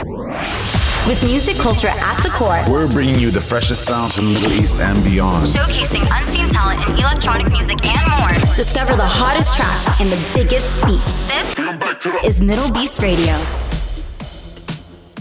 With music culture at the core, we're bringing you the freshest sounds from the Middle East and beyond. Showcasing unseen talent in electronic music and more. Discover the hottest tracks and the biggest beats. This is Middle Beast Radio.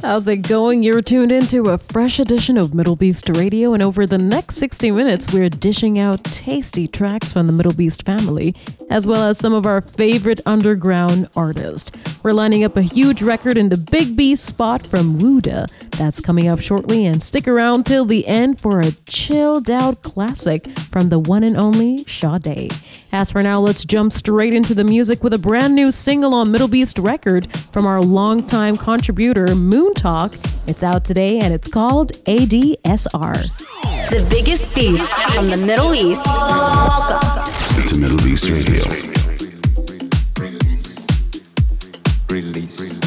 How's it going? You're tuned into a fresh edition of Middle Beast Radio, and over the next 60 minutes, we're dishing out tasty tracks from the Middle Beast family, as well as some of our favorite underground artists. We're lining up a huge record in the Big Beast spot from Wodda. That's coming up shortly, and stick around till the end for a chilled out classic from the one and only Sade. As for now, let's jump straight into the music with a brand new single on Middle Beast Record from our longtime contributor, Moontalk. It's out today and it's called ADSR. The biggest beats from the Middle East. Welcome to Middle Beast Radio. the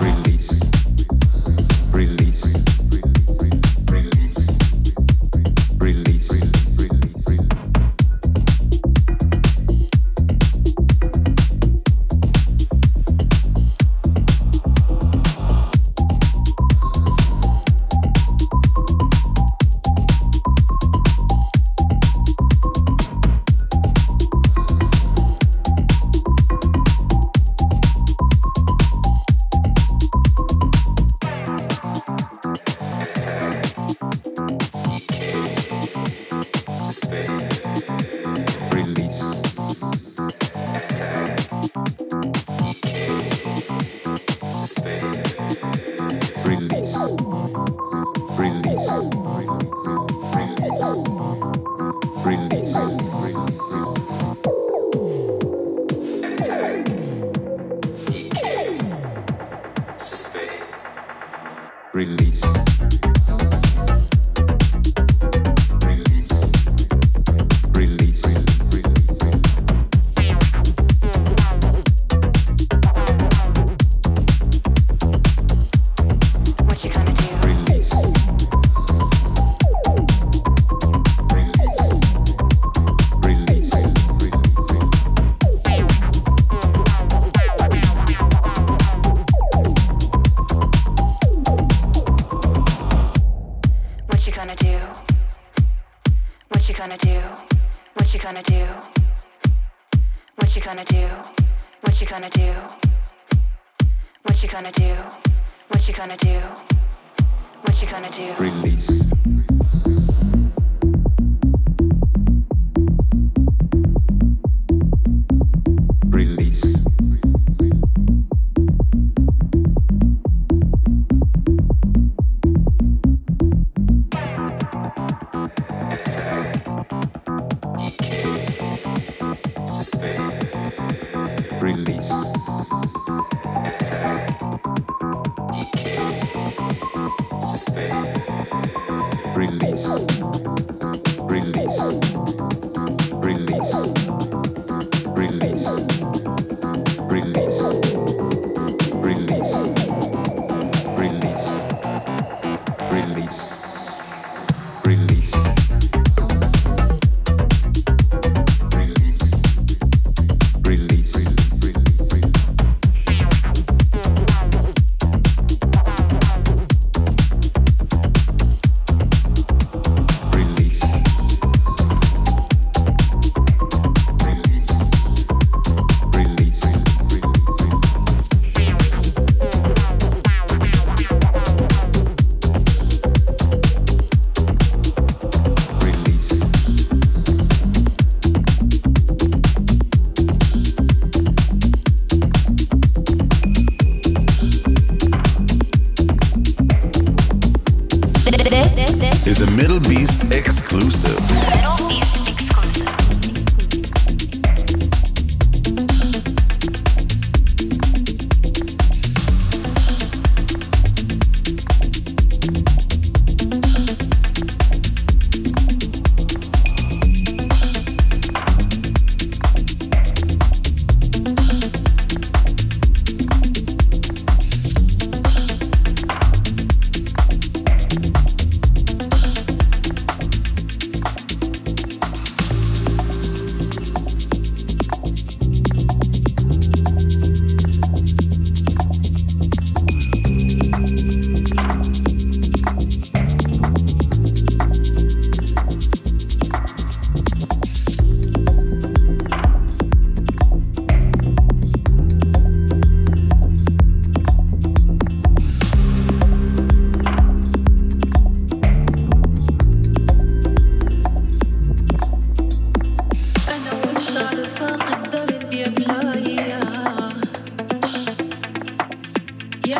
Release. baby.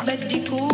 bête d'écho.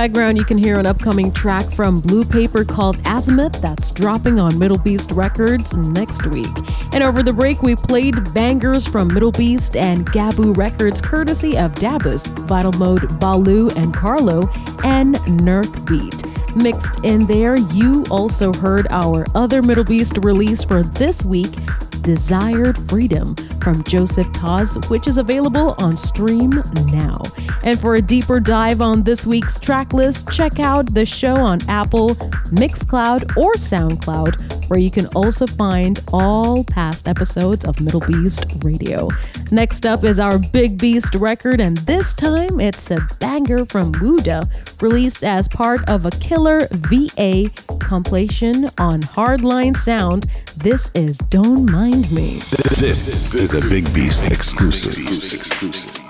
Background, you can hear an upcoming track from BluePaper called Azimuth that's dropping on Middle Beast Records next week. And over the break, we played bangers from Middle Beast and Gabu Records courtesy of Dabous, Vinyl Mode, Baloo, and Carlo, and Nerk Beat. Mixed in there, you also heard our other Middle Beast release for this week, Desired Freedom from Joseph Kaz, which is available on Stream now. And for a deeper dive on this week's track list, check out the show on Apple, Mixcloud, or SoundCloud, where you can also find all past episodes of Middle Beast Radio. Next up is our Big Beast record, and this time it's a banger from Wodda, released as part of a killer VA compilation on Hardline Sound. This is Don't Mind Me. This is a Big Beast exclusive.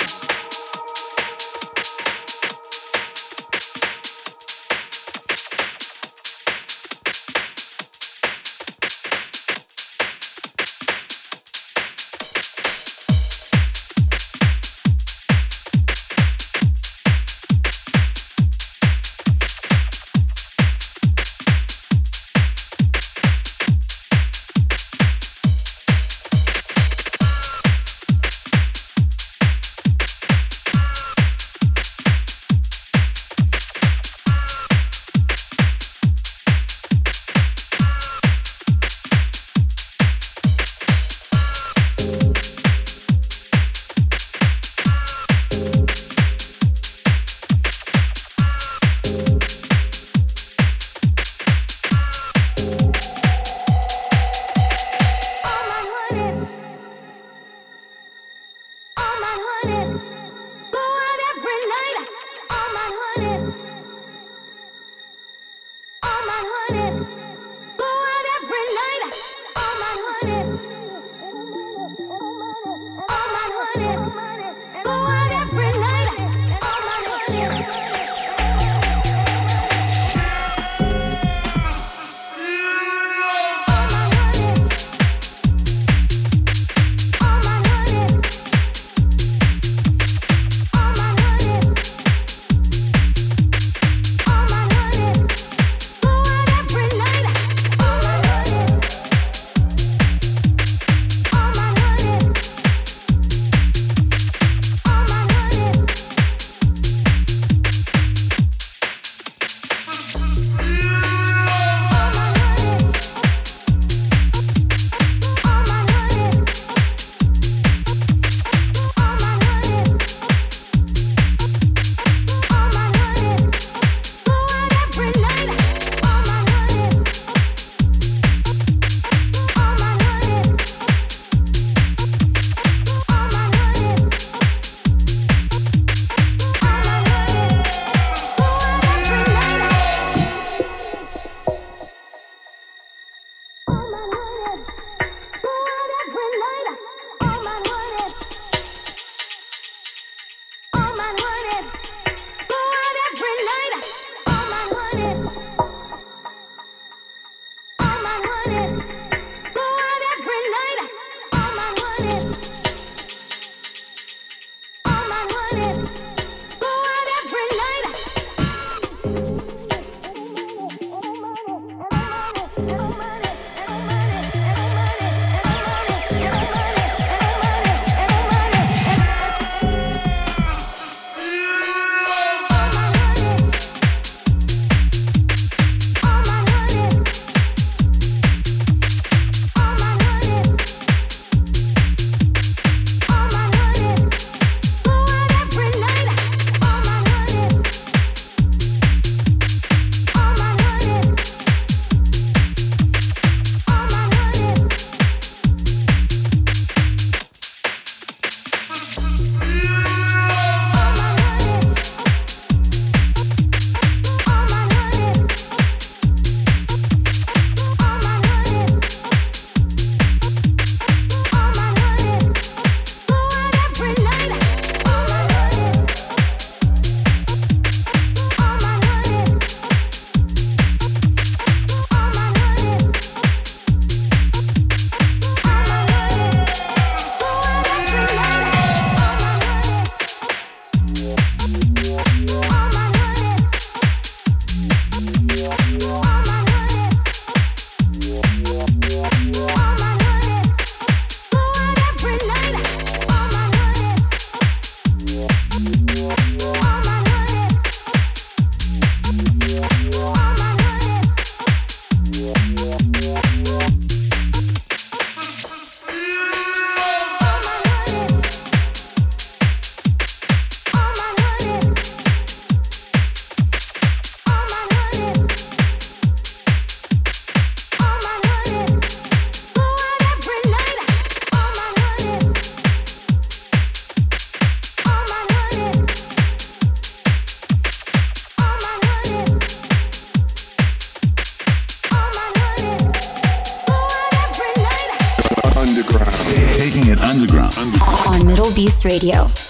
Radio.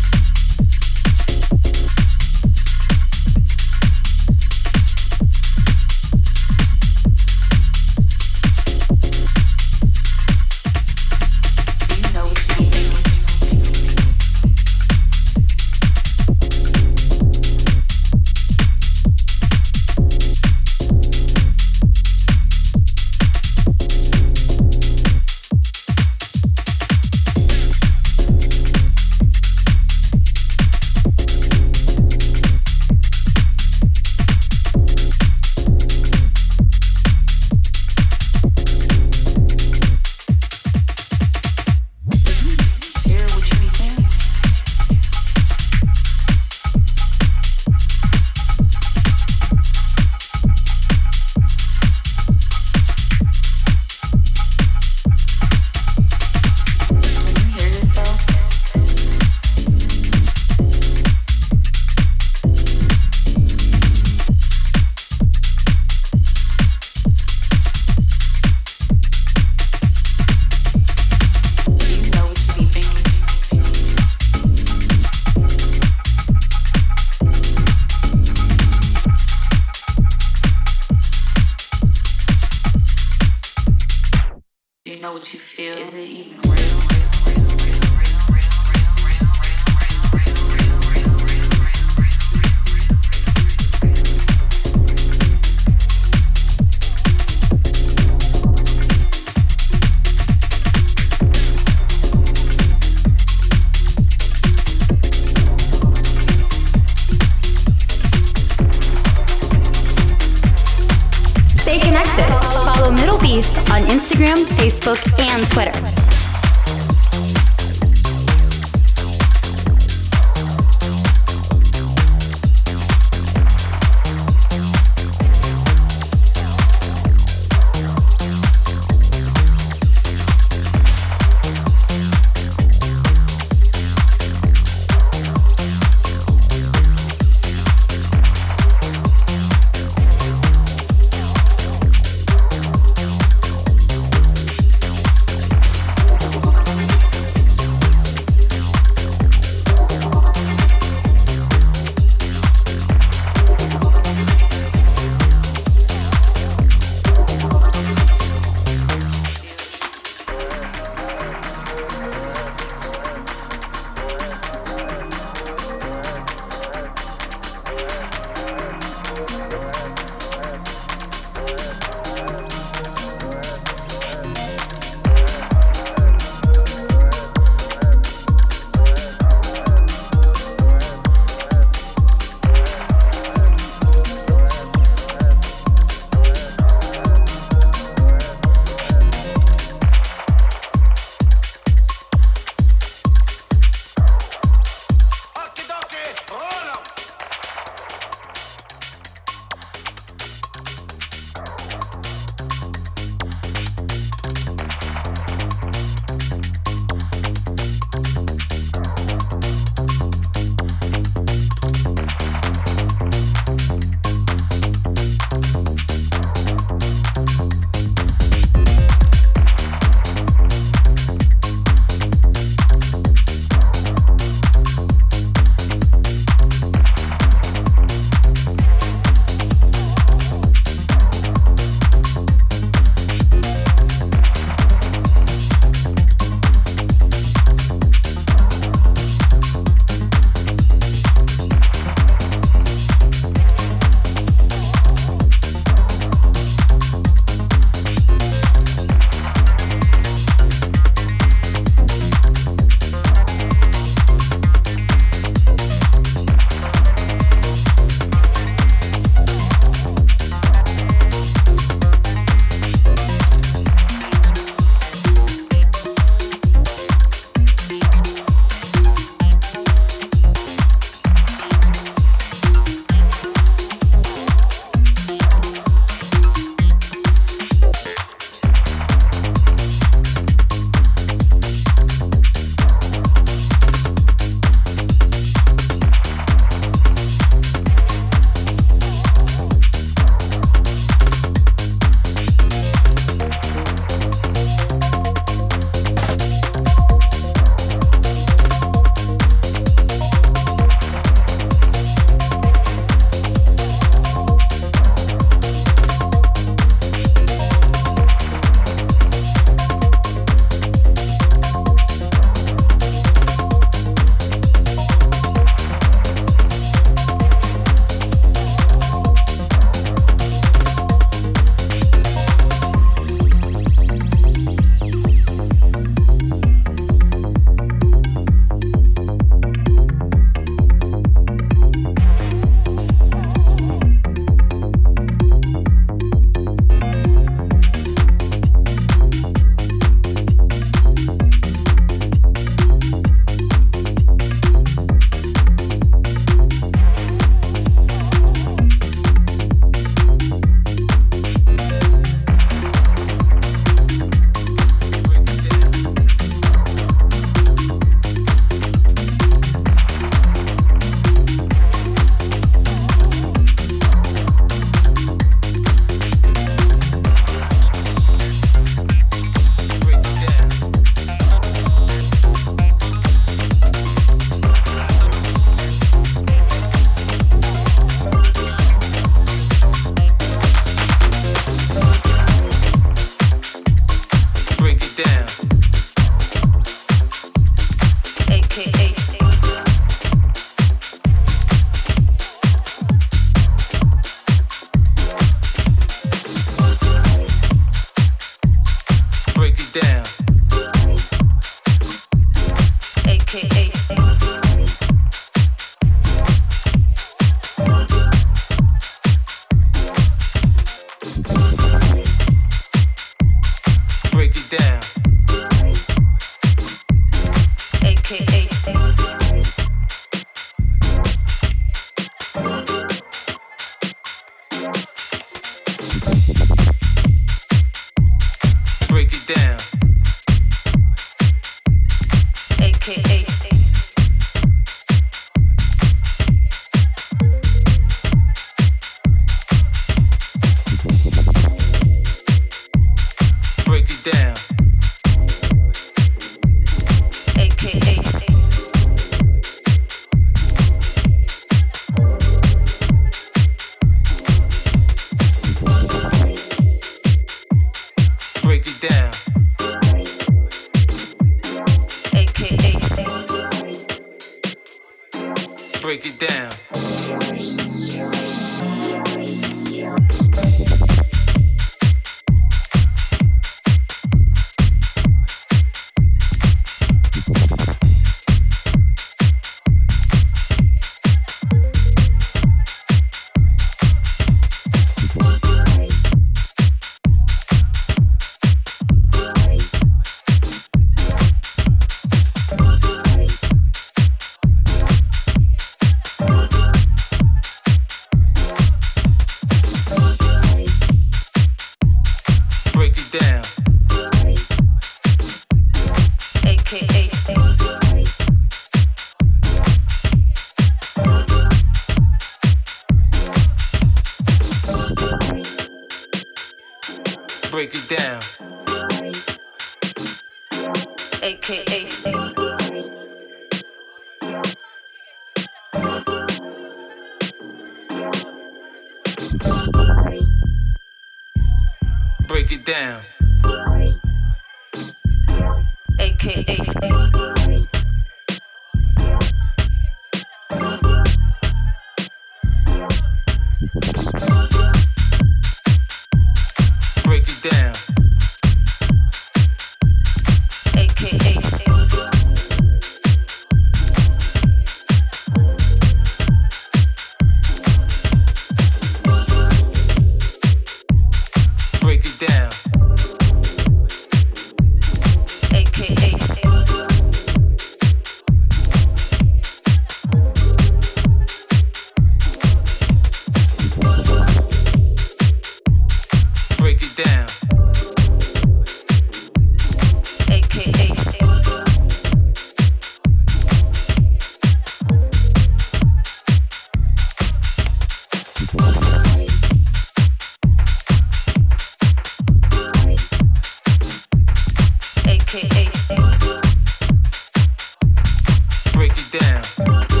break it down.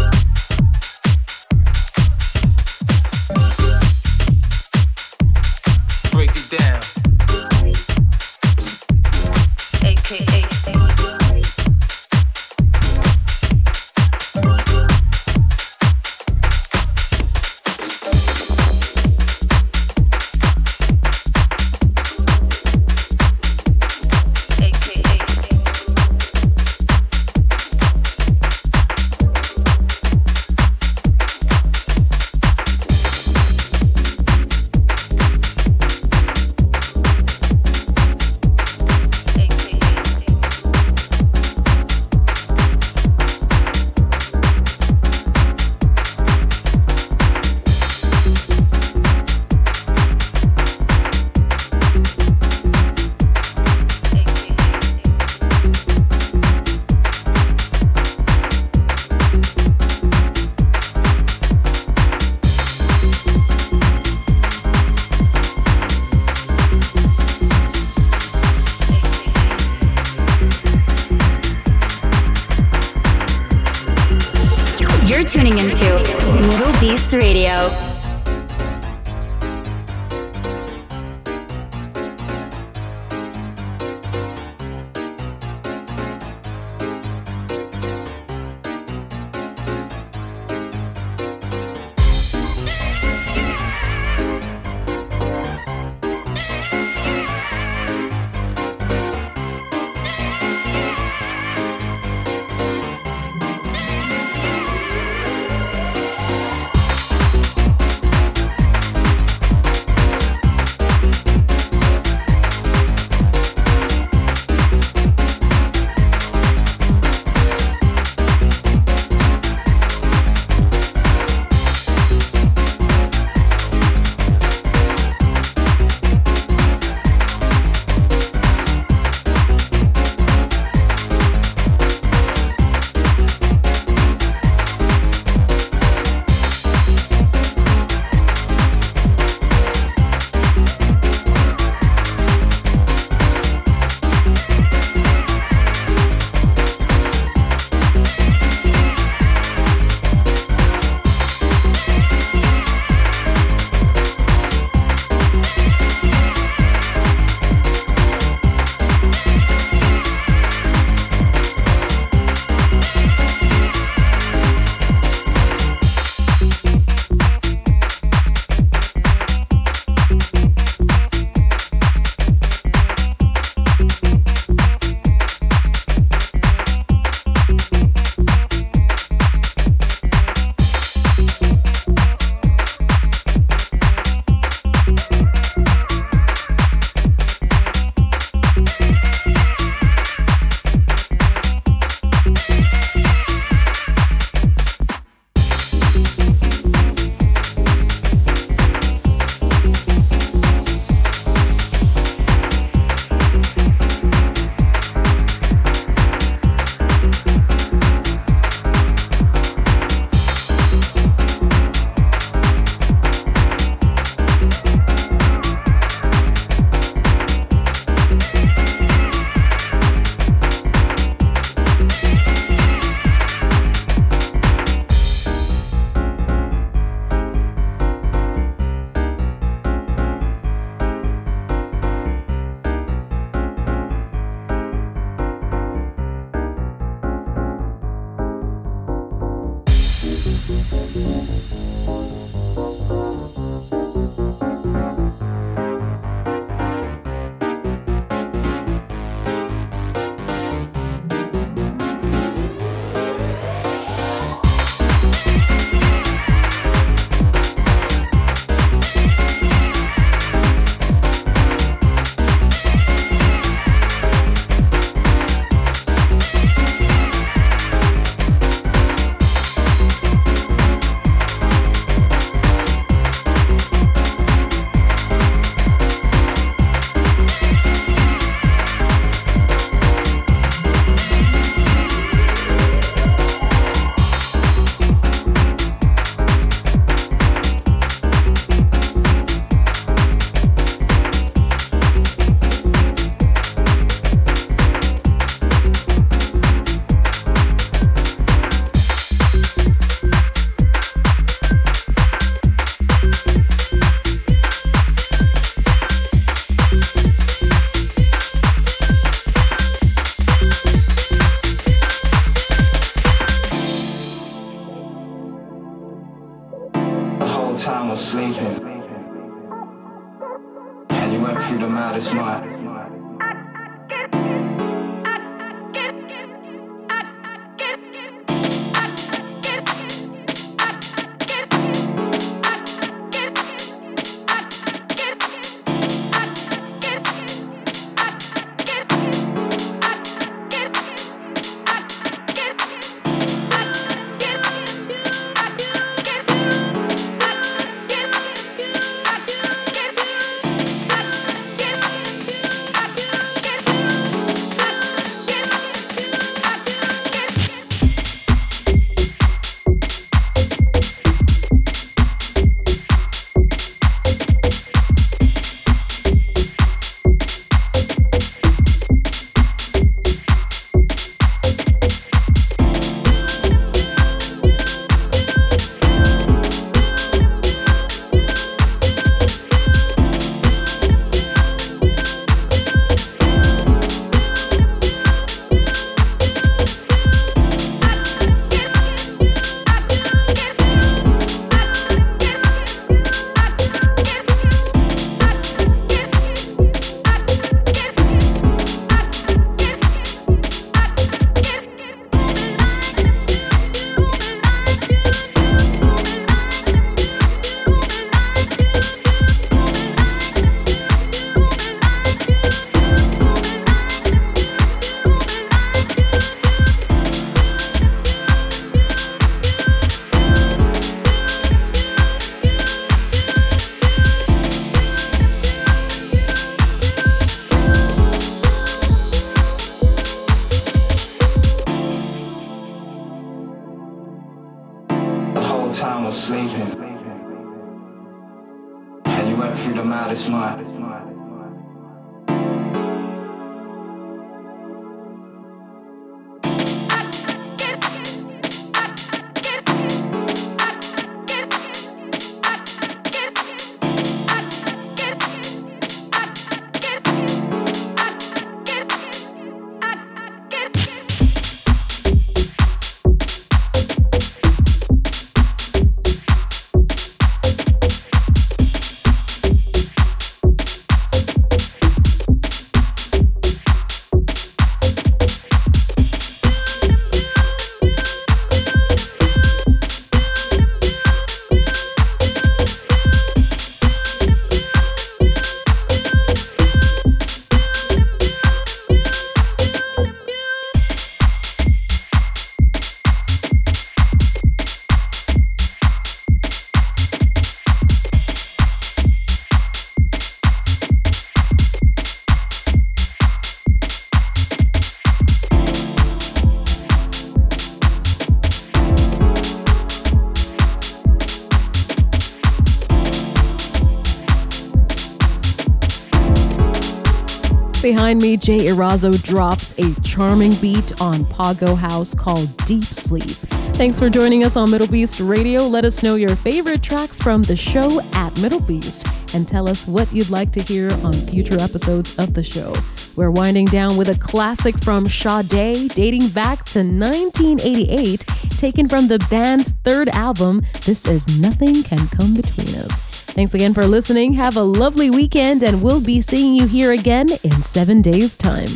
J Erazo drops a charming beat on Pogo House called Deep Sleep. Thanks for joining us on Middle Beast Radio. Let us know your favorite tracks from the show at Middle Beast and tell us what you'd like to hear on future episodes of the show. We're winding down with a classic from Sade dating back to 1988, taken from the band's third album. This is Nothing Can Come Between Us. Thanks again for listening. Have a lovely weekend, and we'll be seeing you here again in seven days' time.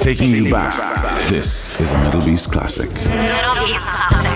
Taking you back. This is a Middle Beast Classic. Middle Beast Classic.